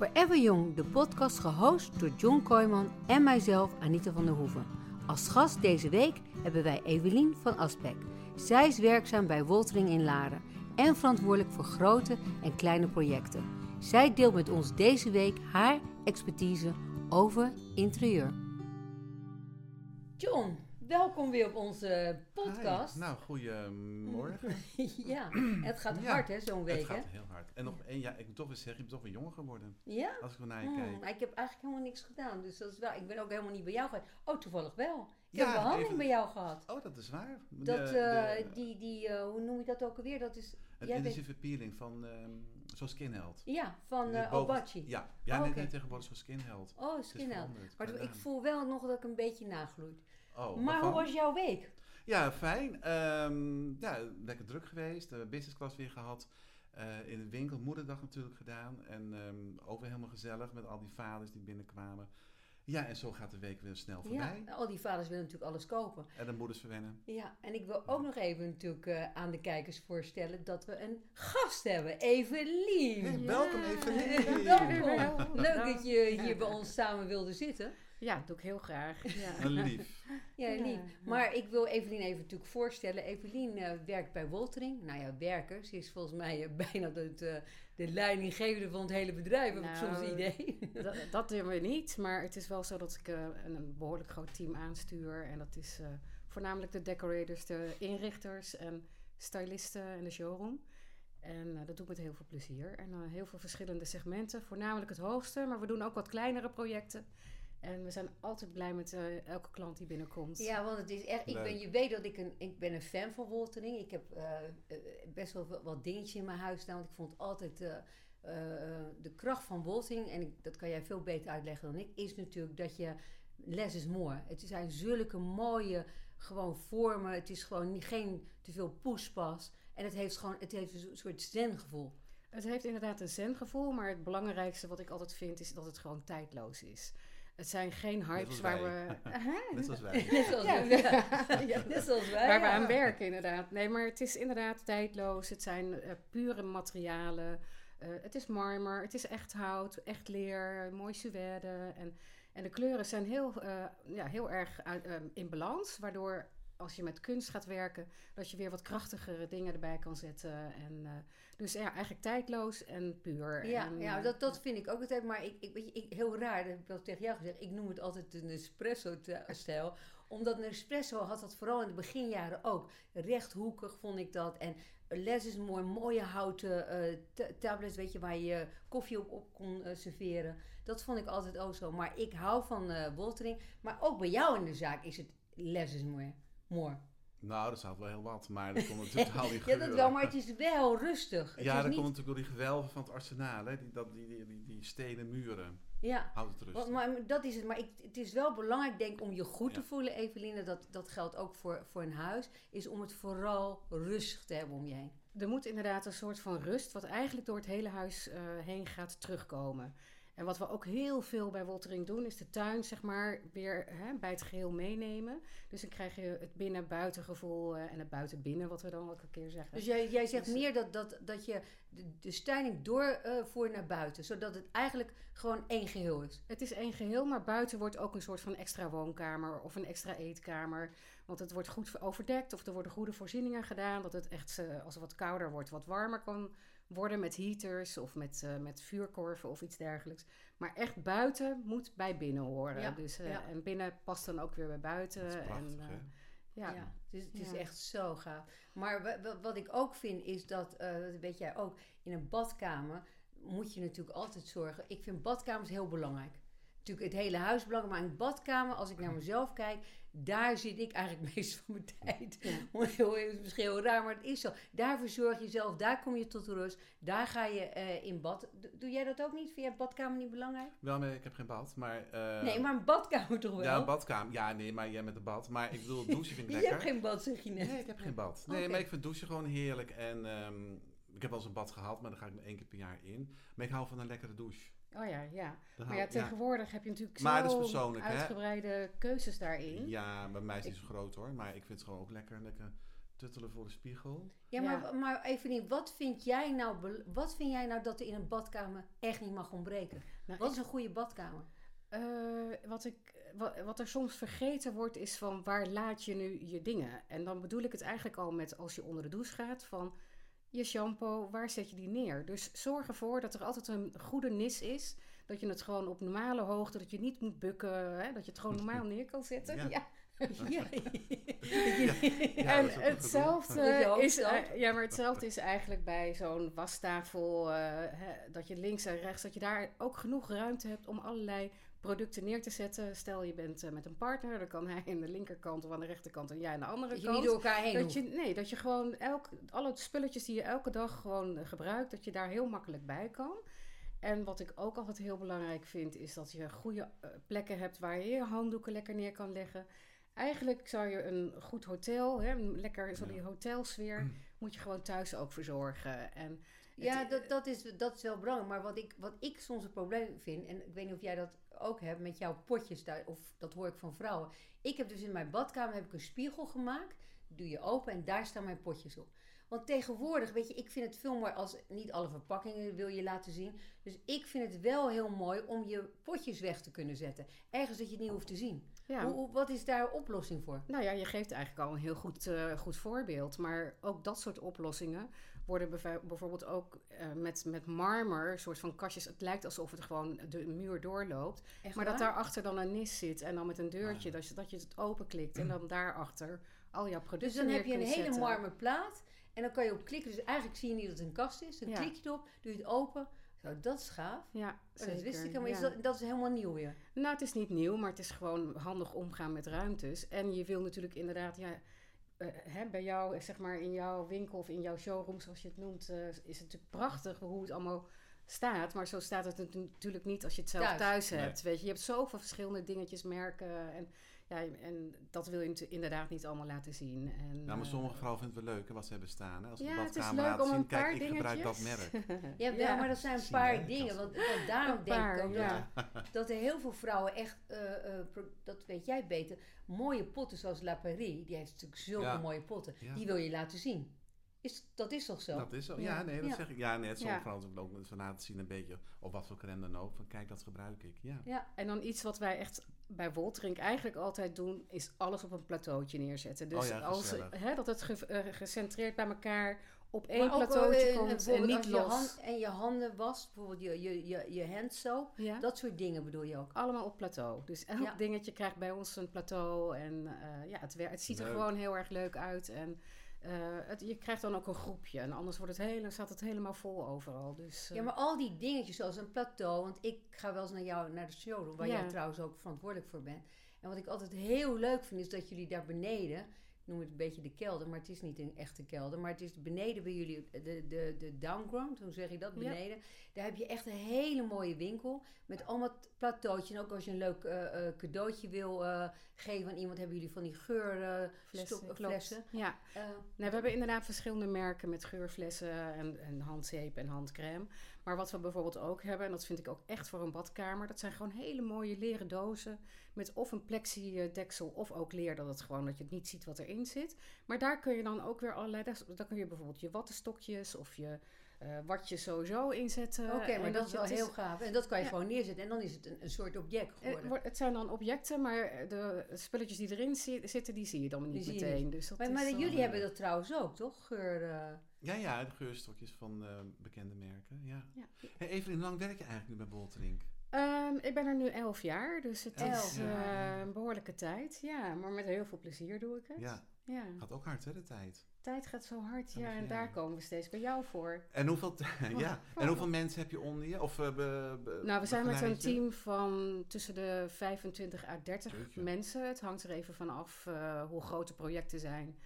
Forever Young, de podcast gehost door John Kooijman en mijzelf, Anita van der Hoeven. Als gast deze week hebben wij Evelien van Aspek. Zij is werkzaam bij Woltering in Laren en verantwoordelijk voor grote en kleine projecten. Zij deelt met ons deze week haar expertise over interieur. John, welkom weer op onze podcast. Hi. Nou, goedemorgen. ja, het gaat Ja, hard hè, zo'n week het gaat hè? heel hard. En nog één, ja, ik moet toch weer zeggen, je bent toch weer jonger geworden. Ja? Als ik er naar je Hmm, kijk. maar ik heb eigenlijk helemaal niks gedaan, dus dat is wel. Ik ben ook helemaal niet bij jou geweest. Oh, toevallig wel. Ik Ja, heb een behandeling even- bij jou gehad. Oh, dat is waar. De- Dat, de- eh, die, die eh, hoe noem je dat ook alweer? Dat is, bent, intensieve peeling van ehm zo'n Skinhealth. ja, van boven- Obachi. Ja, ja Oh, nee, tegenwoordig zo'n Skinhealth. Oh, veranderd. Maar Kijk ik voel wel nog dat ik een beetje nagloeit. Oh, maar hoe was jouw week? Ja, fijn. Ehm, ja, lekker druk geweest. De business class weer gehad. Eh, in de winkel, moederdag natuurlijk gedaan. En ehm ook weer helemaal gezellig met al die vaders die binnenkwamen. Ja, en zo gaat de week weer snel voorbij. Ja, al die vaders willen natuurlijk alles kopen. En de moeders verwennen. Ja, en ik wil ook nog even natuurlijk eh, aan de kijkers voorstellen dat we een gast hebben, Evelien. Hey, welkom Evelien. Welkom. Leuk dat je hier bij ons samen wilde zitten. Ja, dat doe ik heel graag. Ja. Een lief. Ja, lief. Maar ik wil Evelien even natuurlijk voorstellen. Evelien eh, werkt bij Woltering. Nou ja, werken. Ze is volgens mij eh, bijna de, de, de leidinggevende van het hele bedrijf, heb ik soms Nou, idee. Dat, dat doen we niet, maar het is wel zo dat ik eh, een, een behoorlijk groot team aanstuur. En dat is eh, voornamelijk de decorators, de inrichters en stylisten en de showroom. En eh, dat doe ik met heel veel plezier. En heel veel verschillende segmenten, voornamelijk het hoogste. Maar we doen ook wat kleinere projecten. En we zijn altijd blij met eh, elke klant die binnenkomt. Ja, want het is echt. Ik ben, je weet dat ik een, ik ben een fan van Woltering. Ik heb eh, eh, best wel wat- dingetjes in mijn huis staan. Want ik vond altijd eh, eh, de kracht van Woltering, en ik, dat kan jij veel beter uitleggen dan ik, is natuurlijk dat je less is more. Het zijn zulke mooie gewoon vormen. Het is gewoon niet, geen te veel poespas. En het heeft gewoon het heeft een soort zen-gevoel. Het heeft inderdaad een zengevoel, maar het belangrijkste wat ik altijd vind is dat het gewoon tijdloos is. Het zijn geen hypes waar wij. we, Net zoals wij. Net zoals, Ja. ja. Ja. Net zoals wij. waar we aan werken inderdaad. Nee, maar het is inderdaad tijdloos. Het zijn eh, pure materialen. Eh, het is marmer, het is echt hout, echt leer, mooi suède. En, en de kleuren zijn heel, eh, ja, heel erg uit- eh, in balans, waardoor als je met kunst gaat werken, dat je weer wat krachtigere dingen erbij kan zetten. En, eh, dus ja, eigenlijk tijdloos en puur. Ja, En, ja eh, dat, dat vind ik ook altijd. Maar ik, ik, weet je, ik, heel raar, dat heb ik wel tegen jou gezegd. Ik noem het altijd een espresso-stijl. Omdat een espresso had dat vooral in de beginjaren ook. Rechthoekig vond ik dat. En les is mooi, mooie houten eh, ta- tablets, weet je, waar je koffie op, op kon serveren. Dat vond ik altijd ook zo. Maar ik hou van eh Woltering. Maar ook bij jou in de zaak is het les is mooi. Mooi. Nou, dat staat wel heel wat, maar dat komt natuurlijk door al die Ja, dat wel, maar het is wel rustig. Het Ja, dat niet... komt natuurlijk door die gewelven van het arsenaal, hè? Die, dat, die, die, die, die stenen muren. Ja. Houdt het rustig. Want, maar dat is het. Maar ik, het is wel belangrijk, denk ik, om je goed te Ja. voelen, Eveline. Dat, dat geldt ook voor, voor een huis. Is om het vooral rustig te hebben om je heen. Er moet inderdaad een soort van rust, wat eigenlijk door het hele huis eh, heen gaat terugkomen. En wat we ook heel veel bij Woltering doen, is de tuin zeg maar weer hè, bij het geheel meenemen. Dus dan krijg je het binnen-buiten gevoel eh, en het buiten-binnen, wat we dan elke keer zeggen. Dus jij, jij zegt Dus- meer dat, dat, dat je de, de styling doorvoert naar buiten. Zodat het eigenlijk gewoon één geheel is. Het is één geheel, maar buiten wordt ook een soort van extra woonkamer of een extra eetkamer. Want het wordt goed overdekt of er worden goede voorzieningen gedaan. Dat het echt, eh, als het wat kouder wordt, wat warmer kan worden met heaters of met, eh, met vuurkorven of iets dergelijks. Maar echt buiten moet bij binnen horen. Ja, dus, eh, ja. En binnen past dan ook weer bij buiten. Dat is prachtig, en, eh, ja. Ja, het is, het is Ja. echt zo gaaf. Maar wa- wa- wat ik ook vind is dat, eh, dat weet jij ook, in een badkamer moet je natuurlijk altijd zorgen. Ik vind badkamers heel belangrijk. Natuurlijk het hele huis belangrijk, maar in een badkamer, als ik naar mezelf kijk, daar zit ik eigenlijk het meest van mijn tijd. Is misschien heel raar, maar het is zo. Daar verzorg je jezelf, daar kom je tot rust, daar ga je eh, in bad. Doe- jij dat ook niet? Vind jij een badkamer niet belangrijk? Wel, nee, ik heb geen bad, maar... eh, nee, maar een badkamer toch wel? Ja, een badkamer. Ja, nee, maar jij met een bad. Maar ik bedoel, douchen vind ik je lekker. hebt geen bad, zeg je net. Nee, ik heb geen bad. Nee, maar ik vind douchen gewoon heerlijk. En ehm, ik heb wel eens een bad gehad, maar dan ga ik maar één keer per jaar in. Maar ik hou van een lekkere douche. Oh ja, ja. Maar ja, tegenwoordig heb je natuurlijk Maar dat is zo persoonlijk, hè? uitgebreide keuzes daarin. Ja, bij mij is het niet zo groot hoor. Maar ik vind het gewoon ook lekker. Lekker tuttelen voor de spiegel. Ja, maar, maar even niet, wat vind, jij nou, wat vind jij nou dat er in een badkamer echt niet mag ontbreken? Nou, Wat is een goede badkamer? Eh, wat, ik, wat, wat er soms vergeten wordt is van waar laat je nu je dingen? En dan bedoel ik het eigenlijk al met als je onder de douche gaat van je shampoo, waar zet je die neer? Dus zorg ervoor dat er altijd een goede nis is. Dat je het gewoon op normale hoogte, dat je niet moet bukken, hè, dat je het gewoon normaal neer kan zetten. Ja. Ja. Ja. Ja, en hetzelfde is, eh, ja, maar hetzelfde is eigenlijk bij zo'n wastafel, eh, hè, dat je links en rechts, dat je daar ook genoeg ruimte hebt om allerlei producten neer te zetten. Stel je bent eh, met een partner, dan kan hij aan de linkerkant of aan de rechterkant en jij aan de andere Dat je kant. niet door elkaar heen dat hoeft. je, nee, dat je gewoon elk, alle spulletjes die je elke dag gewoon eh, gebruikt, dat je daar heel makkelijk bij kan. En wat ik ook altijd heel belangrijk vind, is dat je goede eh, plekken hebt waar je je handdoeken lekker neer kan leggen. Eigenlijk zou je een goed hotel, hè, een lekker Ja. hotelsfeer, moet je gewoon thuis ook verzorgen. En Ja, dat, dat, is, dat is wel belangrijk. Maar wat ik, wat ik soms een probleem vind, en ik weet niet of jij dat ook hebt met jouw potjes thuis, of dat hoor ik van vrouwen. Ik heb dus in mijn badkamer heb ik een spiegel gemaakt, doe je open en daar staan mijn potjes op. Want tegenwoordig, weet je, ik vind het veel mooi als niet alle verpakkingen wil je laten zien. Dus ik vind het wel heel mooi om je potjes weg te kunnen zetten. Ergens dat je het niet hoeft te zien. ja, Hoe, hoe- wat is daar een oplossing voor? Nou ja, je geeft eigenlijk al een heel goed, eh, goed voorbeeld. Maar ook dat soort oplossingen worden bijvoorbeeld ook eh, met, met marmer, een soort van kastjes. Het lijkt alsof het gewoon de muur doorloopt. Echt Maar dat waar? daarachter dan een nis zit en dan met een deurtje, Ah. dat, je, dat je het openklikt en dan daarachter al jouw producten Dus dan neer heb je een hele zetten. marmer plaat en dan kan je op klikken. Dus eigenlijk zie je niet dat het een kast is. Dan Ja. klik je erop, doe je het open. Zo, dat is gaaf. Ja, Oh, zeker. dat wist ik al, maar ja. is dat, dat is helemaal nieuw weer. Nou, het is niet nieuw, maar het is gewoon handig omgaan met ruimtes. En je wil natuurlijk inderdaad, ja, eh, hè, bij jou, zeg maar in jouw winkel of in jouw showroom, zoals je het noemt, eh, is het natuurlijk prachtig hoe het allemaal staat. Maar zo staat het natu- natuurlijk niet als je het zelf Thuis. thuis, Nee. hebt. Weet je, je hebt zoveel verschillende dingetjes, merken. En, ja, en dat wil je inderdaad niet allemaal laten zien. En, Nou, maar eh, sommige vrouwen vinden het wel leuk hè, wat ze hebben staan. Hè? Als ze Ja, het is leuk laten om zien, een kijk, paar ik gebruik dat merk. Ja, Ja. maar dat zijn een paar dingen. Want, want daarom denk paar, ik ook ja. dat, dat er heel veel vrouwen echt, eh, eh, dat weet jij beter, mooie potten zoals La Paris, die heeft natuurlijk zulke Ja. mooie potten. Ja. Die wil je laten zien. Is, dat is toch zo? Dat is zo. Ja. Ja, nee, dat Ja. zeg ik. Ja, nee, het sommige Ja. vrouwen ook ook van laten zien een beetje op wat voor crème dan ook. Van kijk, dat gebruik ik. Ja. Ja. En dan iets wat wij echt bij Woltrink eigenlijk altijd doen, is alles op een plateauotje neerzetten. Dus Oh ja, als, hè, dat het ge- eh, gecentreerd bij elkaar op één Maar ook, plateauotje eh, komt en niet als je los. hand- en je handen wast, bijvoorbeeld je, je, je, je handsoap. Ja? Dat soort dingen bedoel je ook. Allemaal op plateau. Dus elk Ja. dingetje krijgt bij ons een plateau. En eh, ja, het, het ziet er Leuk. gewoon heel erg leuk uit. En eh, het, je krijgt dan ook een groepje. En anders wordt het hele, staat het helemaal vol overal. Dus, eh, Ja, maar al die dingetjes zoals een plateau, want ik ga wel eens naar jou naar de showroom, waar Ja. jij trouwens ook verantwoordelijk voor bent. En wat ik altijd heel leuk vind, is dat jullie daar beneden, noem het een beetje de kelder, maar het is niet een echte kelder, maar het is beneden bij jullie, de, de, de downground, hoe zeg je dat, Ja. beneden. Daar heb je echt een hele mooie winkel met allemaal plateautjes. En ook als je een leuk eh, eh, cadeautje wil eh, geven aan iemand, hebben jullie van die geurflessen. Ja, Eh, Nee, we hebben inderdaad verschillende merken met geurflessen en, en handzeep en handcrème. Maar wat we bijvoorbeeld ook hebben, en dat vind ik ook echt voor een badkamer, dat zijn gewoon hele mooie leren dozen met of een plexi deksel of ook leer, dat het gewoon dat je het niet ziet wat erin zit. Maar daar kun je dan ook weer allerlei, daar kun je bijvoorbeeld je wattenstokjes of je eh watjes sowieso inzetten. Oké, maar dat is wel heel gaaf. En dat kan je Ja. gewoon neerzetten en dan is het een, een soort object Het, geworden. het zijn dan objecten, maar de spulletjes die erin zi- zitten, die zie je dan niet meteen. Dus dat Maar, is maar jullie hebben dat trouwens ook, toch? Geur. eh, Ja, ja, de geurstokjes van eh, bekende merken. Ja. Ja. Hey, Evelien, hoe lang werk je eigenlijk nu bij Bolterink? Ehm, ik ben er nu elf jaar, dus het Elf is eh, een behoorlijke tijd. Ja, maar met heel veel plezier doe ik het. Ja, Ja. gaat ook hard hè, de tijd. Tijd gaat zo hard, ja, en daar komen we steeds bij jou voor. En hoeveel, ja. en hoeveel mensen heb je onder je? Of, eh, be- be- Nou, we zijn met je? team van tussen de 25 à 30 Jeetje. mensen. Het hangt er even vanaf eh hoe groot de projecten zijn.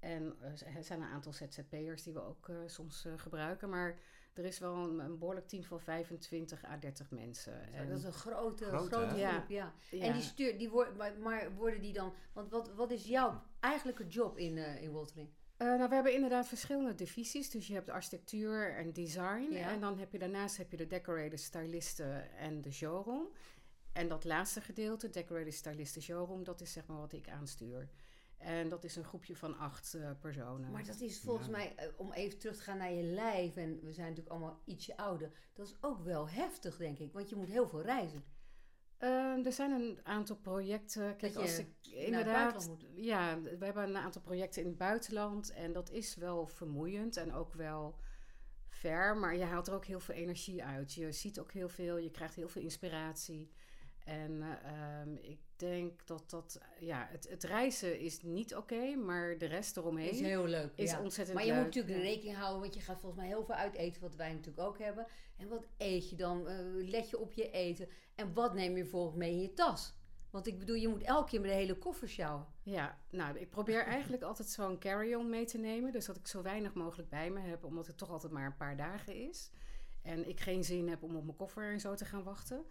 En eh, er zijn een aantal ZZP'ers die we ook eh, soms eh, gebruiken. Maar er is wel een, een behoorlijk team van 25 à 30 mensen. En- dat is een grote, grote groep, ja. ja. En die stuurt, die wordt, maar, maar worden die dan, want wat, wat is jouw eigenlijke job in, eh in Woltering? Eh, nou, we hebben inderdaad verschillende divisies. Dus je hebt architectuur en design. Ja. En dan heb je daarnaast heb je de decorators, stylisten en de showroom. En dat laatste gedeelte, decorators, stylisten, showroom, dat is zeg maar wat ik aanstuur. En dat is een groepje van acht eh, personen. Maar dat is volgens Ja. mij, eh, om even terug te gaan naar je lijf, en we zijn natuurlijk allemaal ietsje ouder, dat is ook wel heftig, denk ik, want je moet heel veel reizen. Ehm, er zijn een aantal projecten. Kijk, als ik het inderdaad. Ja, we hebben een aantal projecten in het buitenland. En dat is wel vermoeiend en ook wel ver. Maar je haalt er ook heel veel energie uit. Je ziet ook heel veel, je krijgt heel veel inspiratie. En eh, ehm, ik denk dat dat. Ja, het, het reizen is niet oké, maar de rest eromheen is heel leuk. is ja. ontzettend Maar je leuk. moet natuurlijk ja. rekening houden, want je gaat volgens mij heel veel uit eten, wat wij natuurlijk ook hebben. En wat eet je dan? Eh, let je op je eten? En wat neem je volgens mee in je tas? Want ik bedoel, je moet elke keer met de hele koffer sjouwen. Ja, nou, ik probeer eigenlijk altijd zo'n carry-on mee te nemen. Dus dat ik zo weinig mogelijk bij me heb, omdat het toch altijd maar een paar dagen is. En ik geen zin heb om op mijn koffer en zo te gaan wachten.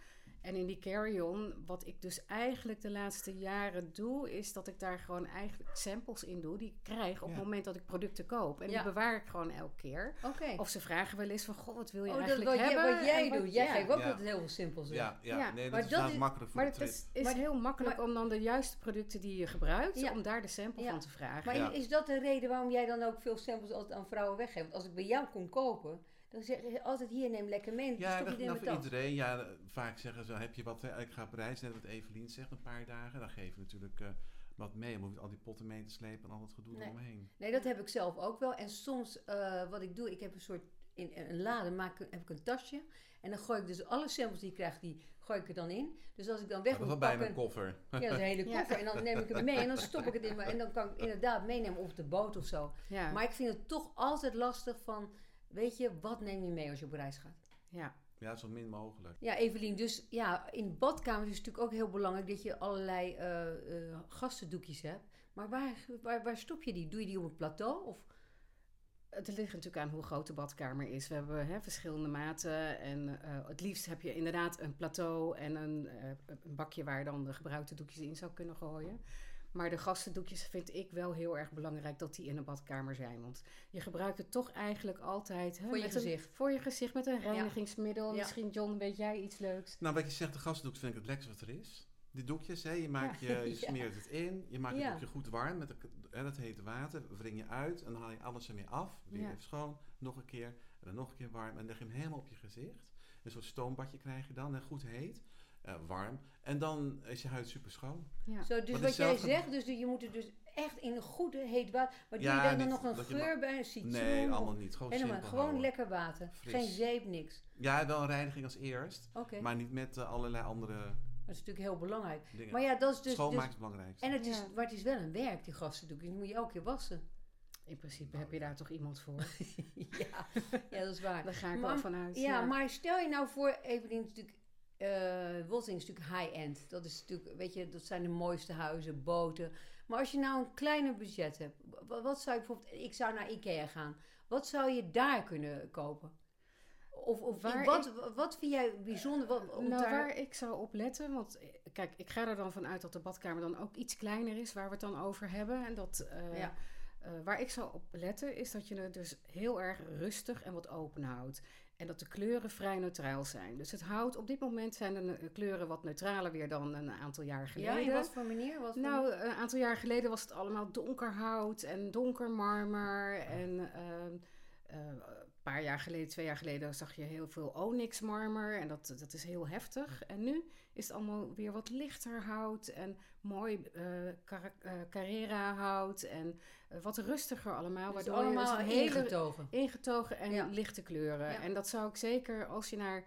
En in die carry-on, wat ik dus eigenlijk de laatste jaren doe, is dat ik daar gewoon eigenlijk samples in doe die ik krijg op Ja. het moment dat ik producten koop. En Ja. die bewaar ik gewoon elke keer. Oké. Of ze vragen wel eens van, goh, wat wil je Oh, eigenlijk wat, jij, hebben? wat jij wat- doet. Jij ja. geeft ook altijd heel veel simpels. in. Ja, ja, Ja, nee, dat maar is dat is- makkelijk voor Maar de het is, is Maar- heel makkelijk maar- om dan de juiste producten die je gebruikt, Ja. om daar de sample Ja. van te vragen. Maar Ja. is dat de reden waarom jij dan ook veel samples altijd aan vrouwen weggeeft? Want als ik bij jou kon kopen, dan zeg je altijd hier, neem lekker mee. Ja, dat, het nou, voor iedereen. Ja, vaak zeggen ze, heb je wat, ik ga op reis, net wat Evelien zegt, een paar dagen. Dan geef je natuurlijk eh, wat mee. Dan hoef je al die potten mee te slepen en al dat gedoe Nee. eromheen. Nee, dat heb ik zelf ook wel. En soms, eh, wat ik doe, ik heb een soort, in een lade maak, heb ik een tasje. En dan gooi ik dus alle samples die ik krijg, die gooi ik er dan in. Dus als ik dan weg Dat is moet wel bijna pakken... een koffer. Ja, dat is een hele Ja. koffer. En dan neem ik hem mee en dan stop ik het in mijn... En dan kan ik inderdaad meenemen op de boot of zo. Ja. Maar ik vind het toch altijd lastig van... Weet je, wat neem je mee als je op reis gaat? ja. Ja, zo min mogelijk. Ja, Evelien, dus ja, in badkamers is het natuurlijk ook heel belangrijk dat je allerlei eh, eh, gastendoekjes hebt. Maar waar, waar, waar stop je die? Doe je die op een plateau? Of, Het ligt natuurlijk aan hoe groot de badkamer is. We hebben hè, verschillende maten. En eh, het liefst heb je inderdaad een plateau en een, eh, een bakje waar dan de gebruikte doekjes in zou kunnen gooien. Maar de gastendoekjes vind ik wel heel erg belangrijk dat die in een badkamer zijn. Want je gebruikt het toch eigenlijk altijd... Hè, Voor je een- gezicht. voor je gezicht met een reinigingsmiddel. Ja. Misschien, John, weet jij iets leuks? Nou, wat je zegt, de gasdoek vind ik het lekkerste wat er is. Die doekjes, hè, je, maakt je, je smeert het in, je maakt Ja. het doekje goed warm met hè, dat hete water, wring je uit en dan haal je alles ermee af. Weer Ja. even schoon, nog een keer en dan nog een keer warm en dan leg je hem helemaal op je gezicht. Een soort stoombadje krijg je dan, hè, goed heet, eh, warm. En dan is je huid super schoon. Ja. zo, dus Wat jij zegt, dus je moet het dus echt in een goede heet water... Maar doe Ja, je daar dan niet nog een geur bij? Een citroen? Nee, allemaal niet. Gewoon Helemaal, simpel gewoon houden. lekker water. Fris. Geen zeep, niks. Ja, wel een reiniging als eerst, Oké, maar niet met eh, allerlei andere dat is natuurlijk heel belangrijk. dingen. Maar ja, dat is dus... Schoonmaken dus is het belangrijkste. en het is, Ja. maar het is wel een werk, die gastendoekjes. Die moet je elke keer wassen. In principe heb je daar toch iemand voor. ja, ja, dat is waar. Daar ga ik Maar- wel vanuit. Ja, maar stel je nou voor, Evelien, is natuurlijk, eh Wolting is natuurlijk high-end. Dat is natuurlijk, weet je, dat zijn de mooiste huizen, boten. Maar als je nou een kleiner budget hebt, wa- wat, zou je bijvoorbeeld, ik zou naar Ikea gaan. Wat zou je daar kunnen kopen? Of, of Waar wat, wat vind jij bijzonder? Wat, nou, daar, waar ik zou op letten, want eh, kijk, ik ga er dan vanuit dat de badkamer dan ook iets kleiner is waar we het dan over hebben. En dat, Ja. eh, waar ik zou op letten is dat je het dus heel erg rustig en wat open houdt. En dat de kleuren vrij neutraal zijn. Dus het houdt, op dit moment zijn de ne- kleuren wat neutraler weer dan een aantal jaar ja, geleden. in wat voor manier? Voor Nou, een aantal jaar geleden was het allemaal donker hout en donker marmer. En ehm, eh, paar jaar geleden, twee jaar geleden, zag je heel veel onyx marmer. En dat, dat is heel heftig. En nu is het allemaal weer wat lichter hout en mooi Car- eh, Carrera hout. En eh, wat rustiger allemaal. dus waardoor je dus allemaal een hele ingetogen. ingetogen en Ja. lichte kleuren. Ja. En dat zou ik zeker, als je naar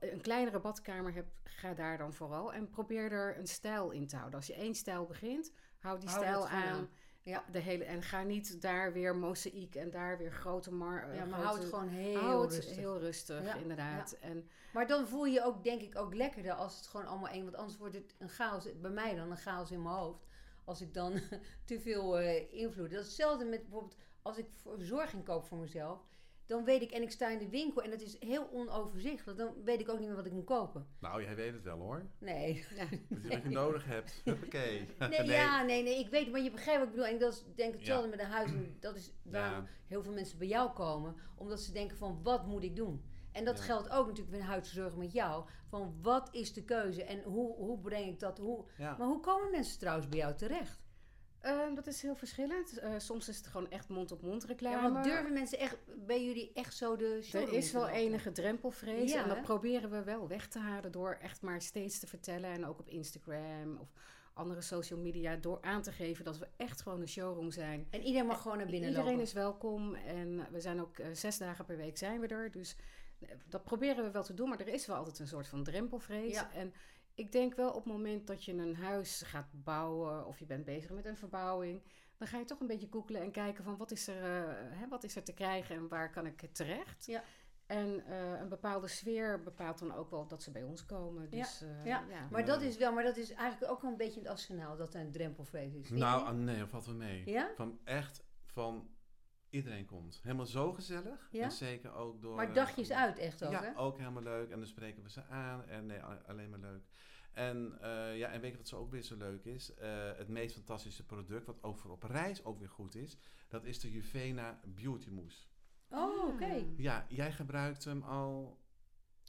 een kleinere badkamer hebt, ga daar dan vooral. En probeer er een stijl in te houden. Als je één stijl begint, houd die Hou stijl aan. Ja. De hele, en ga niet daar weer mozaïek en daar weer grote mar. Ja, eh, maar houd het gewoon heel rustig. heel rustig, Ja, inderdaad. En Maar dan voel je je ook, denk ik, ook lekkerder als het gewoon allemaal één... Want anders wordt het een chaos, bij mij dan een chaos in mijn hoofd. Als ik dan te veel eh, invloed. Dat is hetzelfde met bijvoorbeeld als ik verzorging koop voor mezelf. Dan weet ik, en ik sta in de winkel en het is heel onoverzichtelijk. Dan weet ik ook niet meer wat ik moet kopen. Nou, jij weet het wel hoor. Nee. Dat je wat je nodig hebt. Oké. Nee, ja, nee, nee, ik weet, maar je begrijpt wat ik bedoel. En dat is denk ik hetzelfde met een huis. En dat is waarom Ja. heel veel mensen bij jou komen. Omdat ze denken van, wat moet ik doen? En dat Ja. geldt ook natuurlijk met huisverzorging met jou. Van, wat is de keuze? En hoe, hoe breng ik dat? Hoe... Ja. Maar hoe komen mensen trouwens bij jou terecht? Ehm, dat is heel verschillend. Eh, soms is het gewoon echt mond-op-mond reclame. Ja, want durven mensen echt, bij jullie echt zo de Er is wel enige drempelvrees. Ja, en dat hè? proberen we wel weg te halen door echt maar steeds te vertellen. En ook op Instagram of andere social media. Door aan te geven dat we echt gewoon een showroom zijn. En iedereen mag gewoon naar binnen Iedereen lopen. is welkom. En we zijn ook eh, zes dagen per week zijn we er. Dus eh, dat proberen we wel te doen. Maar er is wel altijd een soort van drempelvrees. Ja. En ik denk wel op het moment dat je een huis gaat bouwen. Of je bent bezig met een verbouwing. Dan ga je toch een beetje googlen en kijken van wat is er, eh, hè, wat is er te krijgen en waar kan ik terecht. Ja. En eh, een bepaalde sfeer bepaalt dan ook wel dat ze bij ons komen. Dus, eh, Ja, ja. Maar dat is wel, maar dat is eigenlijk ook wel een beetje het arsenaal dat er een drempelvrees is. Nou, ah, nee, dat valt wel mee. Ja? Van echt, van iedereen komt. Helemaal zo gezellig. Ja? En zeker ook door... maar eh, dagjes uit echt ook, ja, hè? ook helemaal leuk. En dan spreken we ze aan. En nee, alleen maar leuk. En, eh, ja, en weet je wat zo ook weer zo leuk is? Eh, het meest fantastische product, wat ook voor op reis ook weer goed is, dat is de Juvena Beauty Mousse. Oh, oké. Ah. Ja, jij gebruikt hem al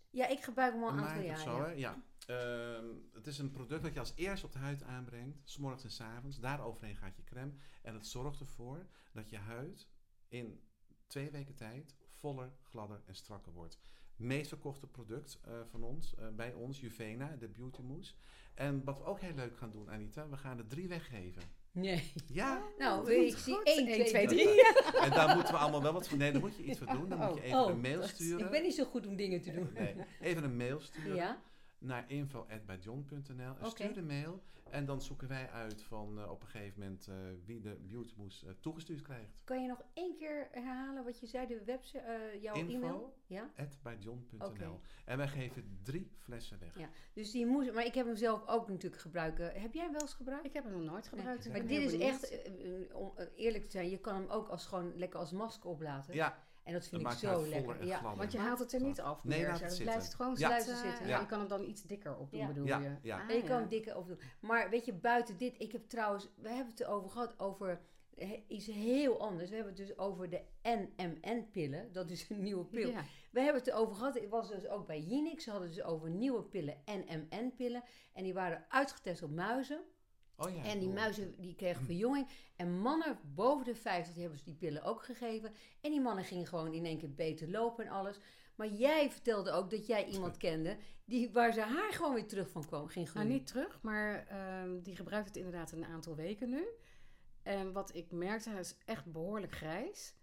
Ja, ik gebruik hem al een aantal of jaar. zo, ja. hè? Ja. Ehm, het is een product dat je als eerste op de huid aanbrengt, s'morgens en s avonds. Daaroverheen gaat je crème. En het zorgt ervoor dat je huid in twee weken tijd voller, gladder en strakker wordt. Meest verkochte product eh, van ons, eh, bij ons, Juvena, de Beauty Mousse. En wat we ook heel leuk gaan doen, Anita, we gaan er drie weggeven. Nee. Ja, Nou, ik zie goed. 1, Eén, 2, twee, 3. drie. en daar moeten we allemaal wel wat voor. Nee, daar moet je iets voor doen. Dan moet je even Oh, een mail dat- sturen. Ik ben niet zo goed om dingen te doen. Nee, even een mail sturen. Ja? Naar info.bijjohn.nl en stuur de mail. En dan zoeken wij uit van eh, op een gegeven moment eh, wie de beauty mousse eh, toegestuurd krijgt. Kan je nog één keer herhalen wat je zei, de website, eh, jouw Info. e-mail? Ja? Oké. En wij geven drie flessen weg. Ja. Dus die moest, maar ik heb hem zelf ook natuurlijk gebruikt. Eh, heb jij hem wel eens gebruikt? Ik heb hem nog nooit gebruikt. dus maar dit is echt, om eerlijk te zijn, je kan hem ook als gewoon lekker als masker oplaten. Ja, En dat dat vind ik zo het lekker. Ja. Want je haalt het er niet af Nee, laat het het blijft gewoon Ja. Blijft zitten. En je kan hem dan iets dikker opdoen, Ja. bedoel Ja, je? ja. Ah, En je kan hem dikker opdoen. Maar weet je, buiten dit, ik heb trouwens, we hebben het erover gehad over eh, iets heel anders. We hebben het dus over de NMN-pillen. Dat is een nieuwe pil. Ja. We hebben het erover gehad. Ik was dus ook bij Unix. Ze hadden dus over nieuwe pillen, NMN-pillen. En die waren uitgetest op muizen. Oh ja. En die muizen die kregen verjonging. En mannen boven de 50 die hebben ze die pillen ook gegeven. En die mannen gingen gewoon in één keer beter lopen en alles. Maar jij vertelde ook dat jij iemand kende die, waar zijn haar gewoon weer terug van kwam, ging Nou, niet terug, maar ehm, die gebruikt het inderdaad een aantal weken nu. En wat ik merkte, hij is echt behoorlijk grijs.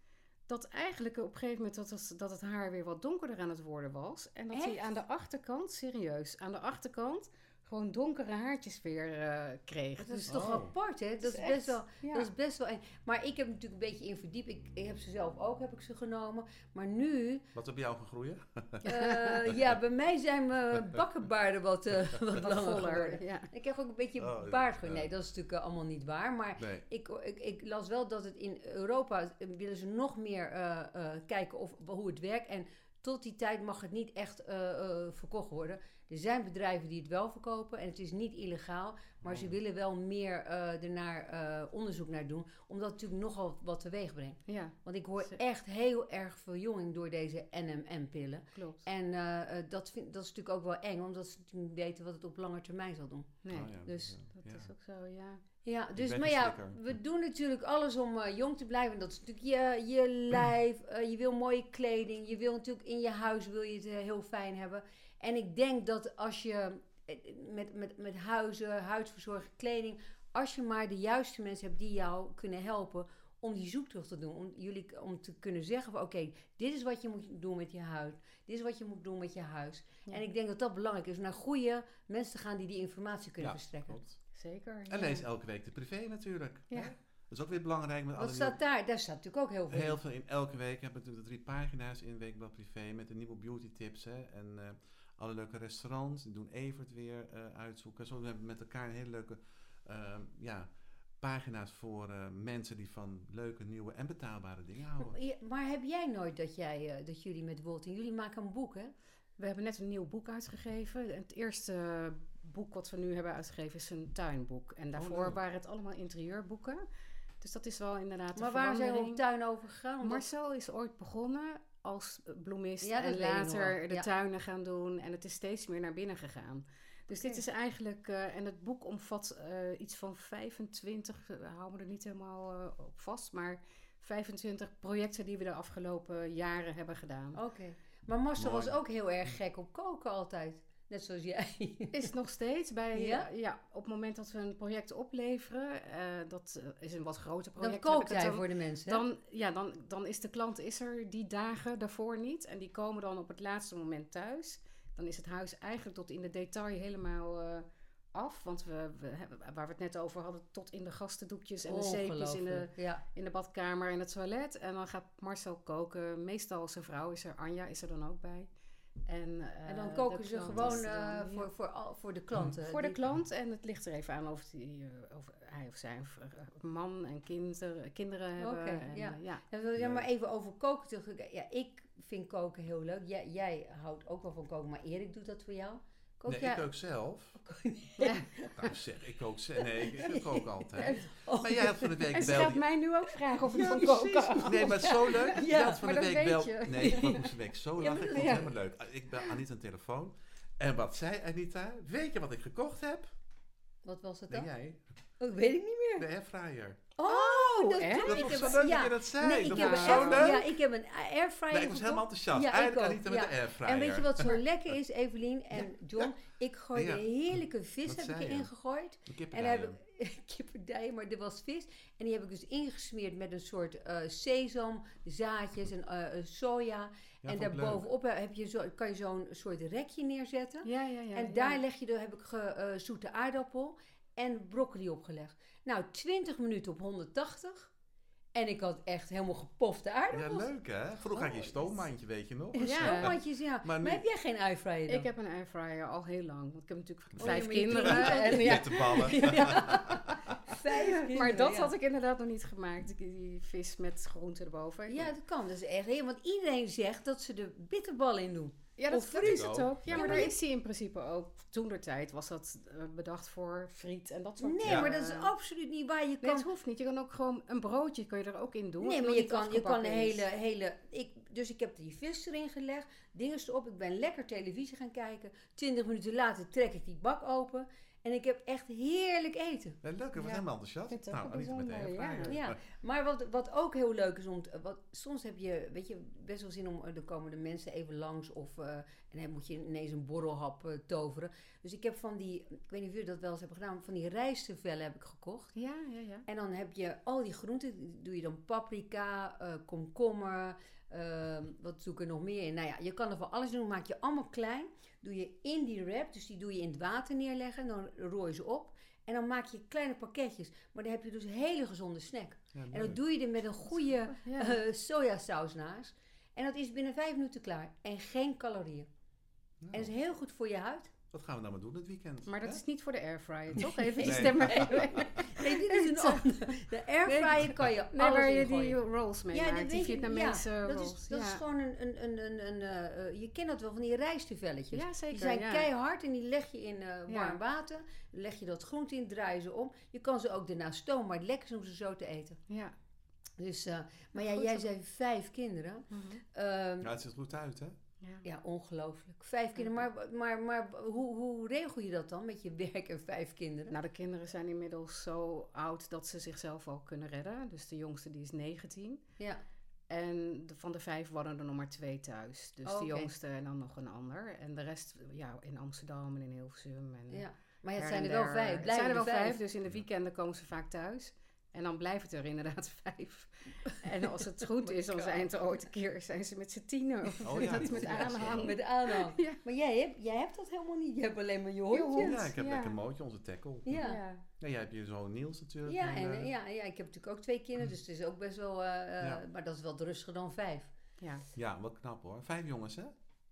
Dat eigenlijk op een gegeven moment dat het, dat het haar weer wat donkerder aan het worden was. En dat hij aan de achterkant, serieus, aan de achterkant gewoon donkere haartjes weer eh, kreeg. Dat is Dus toch Oh. apart, hè? Dat is, best wel, ja. dat is best wel eng. Maar ik heb natuurlijk een beetje in verdiept. Ik, ik heb ze zelf ook, heb ik ze genomen. Maar nu, Wat heb jou gegroeid? eh, ja, bij mij zijn mijn bakkenbaarden wat, eh, wat wat langer. Ja. Ik heb ook een beetje Oh, baardgroei. ja. Nee, dat is natuurlijk allemaal niet waar. Maar Nee. ik, ik, ik las wel dat het in Europa willen ze nog meer eh, eh, kijken of, hoe het werkt. En tot die tijd mag het niet echt eh, eh, verkocht worden. Er zijn bedrijven die het wel verkopen en het is niet illegaal. Maar ze Oh. willen wel meer eh ernaar eh, onderzoek naar doen. Omdat het natuurlijk nogal wat teweeg brengt. ja, Want ik hoor Ze- echt heel erg verjonging door deze NMN-pillen. klopt. En eh, dat, vind, dat is natuurlijk ook wel eng. Omdat ze natuurlijk niet weten wat het op lange termijn zal doen. Nee, Oh ja, dus ja. dat Ja. is ook zo, ja. Ja, dus, maar ja, we doen natuurlijk alles om eh, jong te blijven. Dat is natuurlijk je, je lijf, eh, je wil mooie kleding, je wil natuurlijk in je huis wil je het eh, heel fijn hebben. En ik denk dat als je met, met, met huizen, huisverzorging, kleding, als je maar de juiste mensen hebt die jou kunnen helpen om die zoektocht te doen. Om, jullie, om te kunnen zeggen van oké, dit is wat je moet doen met je huid. Dit is wat je moet doen met je huis. Ja. En ik denk dat dat belangrijk is. om Naar goede mensen te gaan die die informatie kunnen Ja, verstrekken. klopt. Zeker. En ja. lees elke week de privé natuurlijk. Ja. hè? Dat is ook weer belangrijk met alle Wat staat daar? Daar staat natuurlijk ook heel veel. Heel veel in elke week. hebben we natuurlijk drie pagina's in Weekblad Privé met de nieuwe beauty tips. Hè, en eh, alle leuke restaurants. Die doen Evert weer eh, uitzoeken. Zo hebben we met elkaar een hele leuke ehm, ja, pagina's voor eh, mensen die van leuke, nieuwe en betaalbare dingen houden. Ja, maar heb jij nooit dat, jij, dat jullie met Wolting, jullie maken een boek hè? We hebben net een nieuw boek uitgegeven. Het eerste boek wat we nu hebben uitgegeven is een tuinboek. En daarvoor leuk. waren het allemaal interieurboeken. Dus dat is wel inderdaad Maar waar zijn we op tuin over gegaan? Marcel is ooit begonnen als bloemist. Ja, en later de Ja. tuinen gaan doen. En het is steeds meer naar binnen gegaan. Dus dit is eigenlijk, eh, en het boek omvat eh, iets van 25, we houden er niet helemaal eh, op vast, maar 25 projecten die we de afgelopen jaren hebben gedaan. Oké. Maar Marcel Mooi. was ook heel erg gek op koken altijd. Net zoals jij. Is het nog steeds bij, Ja? ja? op het moment dat we een project opleveren, eh, dat eh, is een wat groter Dan project. kookt ik het hij dan- voor de mensen. hè? Dan, ja, dan, dan is de klant is er die dagen daarvoor niet. En die komen dan op het laatste moment thuis. Dan is het huis eigenlijk tot in de detail helemaal eh, af. Want we, we waar we het net over hadden, tot in de gastendoekjes en de zeepjes in de. Ja. in de badkamer en het toilet. En dan gaat Marcel koken. Meestal zijn vrouw is er, Anja is er dan ook bij. En, eh, En dan de koken ze gewoon eh, dan, ja. voor, voor, al, voor de klanten. Voor de klant en het ligt er even aan of, die, eh, of hij of zij een eh, man en kinder, kinderen hebben. Oké, en, ja. eh, ja. Ja, wil je maar even over koken. Ja, ik vind koken heel leuk. Jij, jij houdt ook wel van koken, maar Erik doet dat voor jou. Kook nee, jij... ik kook zelf. Ja. Nou zeg, ik kook zelf. Nee, ik, ik kook altijd. Oh, Maar jij had van de week En belde gaat mij nu ook vragen of ik Ja, van koken. Nee, maar het is zo leuk. Ja, Je had van de dat week. Nee, ik van de week zo lachen. Ik vond het helemaal leuk. Ik bel Anita aan de telefoon. En wat zei Anita? Weet je wat ik gekocht heb? Wat was het Nee, dan? jij? Oh, weet ik niet meer. De airfryer. Oh, dat echt? Dat Ik was heb- zo leuk ja. dat je dat zei. Nee, ik dat heb een zo leuk. Ja, ik heb een airfryer Nee, ik was helemaal enthousiast. Ja, ook, Anita met ja. de airfryer. En weet je wat zo lekker is, Evelien en John? Ik gooi de heerlijke vis heb ik erin gegooid. En heb ik maar er was vis. En die heb ik dus ingesmeerd met een soort eh sesam, zaadjes en eh, soja. Ja, en daarbovenop heb je zo, kan je zo'n soort rekje neerzetten. Ja, ja, ja. en daar leg je, de, heb ik ge, eh, zoete aardappel en broccoli opgelegd. Nou, 20 minuten op 180. En ik had echt helemaal gepofte Ja, aardappels. leuk hè? Vroeger had je Oh, een stoommandje, weet je nog? Ja, Ja. stoomwandjes, ja. Maar heb jij geen airfryer dan? Ik heb een airfryer al heel lang. Want ik heb natuurlijk Oh, vijf ja, kinderen. En, ja. Met de ballen. Vijf kinderen, Maar dat ja. had ik inderdaad nog niet gemaakt. Die, die vis met groenten erboven. Ja, dat kan. Dat is echt heel... Want iedereen zegt dat ze er bitterballen in doen. Ja, dat, dat is het ook. Ja, maar daar is die in principe ook. Toen der tijd was dat eh, bedacht voor friet en dat soort Nee, Ja. maar dat is absoluut niet waar. Je Nee, kan... het hoeft niet. Je kan ook gewoon een broodje kan je er ook in doen. Nee, maar je kan, je kan is. hele... hele ik, dus ik heb die vis erin gelegd. Dingen erop. Ik ben lekker televisie gaan kijken. Twintig minuten later trek ik die bak open. En ik heb echt heerlijk eten. Ja, leuk, ik Ja. helemaal enthousiast. Nou, ook Anita met de bijzonder, ja. maar wat, wat ook heel leuk is om... te- wat, soms heb je, weet je, best wel zin om... Er komen de mensen even langs of... eh, en dan moet je ineens een borrelhap eh, toveren. Dus ik heb van die... Ik weet niet of jullie dat wel eens hebben gedaan. Van die rijstvellen heb ik gekocht. Ja, ja, ja. En dan heb je al die groenten. Doe je dan paprika, eh, komkommer. Ehm, wat zoek er nog meer in? Nou ja, je kan er van alles doen. Maak je allemaal klein. Doe je in die wrap. Dus die doe je in het water neerleggen. Dan rooi je ze op. En dan maak je kleine pakketjes. Maar dan heb je dus een hele gezonde snack. Ja, En dat doe je er met een goede Ja. eh, sojasaus naast. En dat is binnen vijf minuten klaar. En geen calorieën. Nou, En dat is heel goed voor je huid. Wat gaan we nou maar doen dit weekend? Maar dat hè? is niet voor de airfryer, toch? Even Nee. stemmen. Nee, dit is een. De airfryer kan je Nee, alles waar je die rolls mee Ja, maakt. dat Die Vietnamese ja, dat rolls. is, dat ja. is gewoon een, een, een, een, een eh, je kent dat wel, van die rijstvelletjes. ja, zeker. Die zijn ja. keihard en die leg je in eh, Ja. warm water. Leg je dat groente in, draai ze om. Je kan ze ook daarna stomen, maar het lekker is om ze zo te eten. Ja. Dus, eh, maar ja, Goed jij zei vijf kinderen. Ehm, Ja, het ziet er goed uit, hè? Ja. ja, ongelooflijk. Vijf kinderen. Maar, maar, maar hoe, hoe regel je dat dan met je werk en vijf kinderen? Nou, de kinderen zijn inmiddels zo oud dat ze zichzelf al kunnen redden. Dus de jongste die is 19. Ja, En de, van de vijf wonen er nog maar twee thuis. Dus Oh, de oké. jongste en dan nog een ander. En de rest ja, in Amsterdam en in Hilversum. En ja. Maar het zijn er en wel vijf. Het Blijven zijn er wel vijf. vijf, dus in de weekenden komen ze vaak thuis. En dan blijft het er inderdaad vijf. En als het goed Oh is, dan zijn het er ooit een keer zijn ze met z'n tienen. Of Oh ja. met, aanhang. Met aanhang. Ja. Maar jij hebt, jij hebt dat helemaal niet. Je hebt alleen maar je Je hondje. hond. Ja, ik heb ja. lekker een mootje, onze tackle. Ja. Ja. Ja, jij hebt je zoon Niels natuurlijk. Ja, en, en, eh, ja, ja, ik heb natuurlijk ook twee kinderen, dus het is ook best wel, eh, eh, Ja. maar dat is wel rustiger dan vijf. Ja. ja, wat knap hoor. Vijf jongens, hè?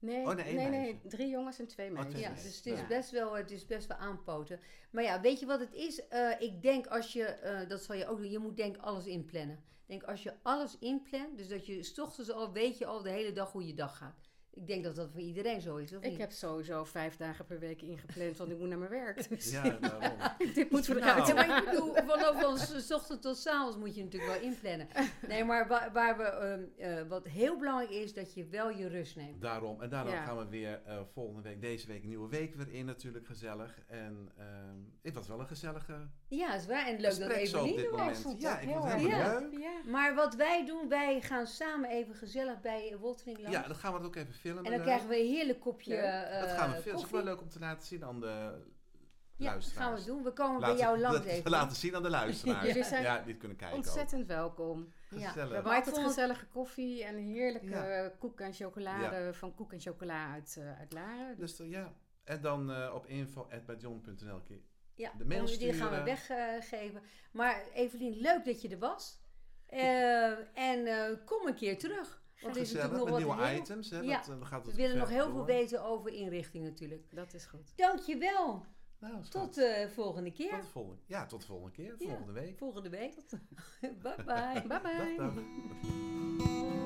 Nee, Oh, nee, nee, nee, drie jongens en twee Oh, meisjes. Ja, dus het is, Ja. best wel, het is best wel aanpoten. Maar ja, weet je wat het is? Eh, ik denk als je, eh, dat zal je ook doen, je moet denk alles inplannen. Denk als je alles inplant, dus dat je s ochtends al weet je al de hele dag hoe je dag gaat. Ik denk dat dat voor iedereen zo is, of Ik niet? heb sowieso vijf dagen per week ingepland, want ik moet naar mijn werk. Dus Ja, daarom. dit moeten we Nou. eruit Ja, ik bedoel, vanaf van s ochtend tot s avonds moet je natuurlijk wel inplannen. Nee, maar waar, waar we, ehm, eh, wat heel belangrijk is, dat je wel je rust neemt. Daarom. En daarom Ja. gaan we weer eh, volgende week, deze week, een nieuwe week weer in natuurlijk, gezellig. En ehm het was wel een gezellige Ja, is waar. En leuk dat Evelien dit er Ja, Ja, het ik heel vond het erg helemaal Ja. leuk. Ja. Maar wat wij doen, wij gaan samen even gezellig bij Woltering langs. Ja, dan gaan we het ook even filmen. en dan leuk. krijgen we een heerlijk kopje eh dat gaan we filmen. Dat is wel leuk om te laten zien aan de Ja, dat gaan we doen. We komen Laten- bij jou langs dat- even. laten zien aan de luisteraars. Jullie zijn ja, die kunnen kijken ook. Ontzettend welkom. Ja. We Gezellig. hebben altijd het- gezellige koffie en heerlijke Ja. koek en chocolade van Koek en Chocola uit, eh, uit Laren. Dus ja. En dan eh, op info.badjon.nl keer Ja, de mail die gaan we weggeven. maar Evelien, leuk dat je er was. Eh, en eh, kom een keer terug. Want is Gezellig, natuurlijk met nog nieuwe wat heel- items. Hè, Ja, dat, eh, dan gaat We het willen nog heel veel door. weten over inrichting natuurlijk. Dat is goed. Dankjewel. Nou, Tot de volgende keer. Tot de volgende, ja, tot de volgende keer. Ja. Volgende week. Volgende week. bye bye. Bye bye. Dag, dag.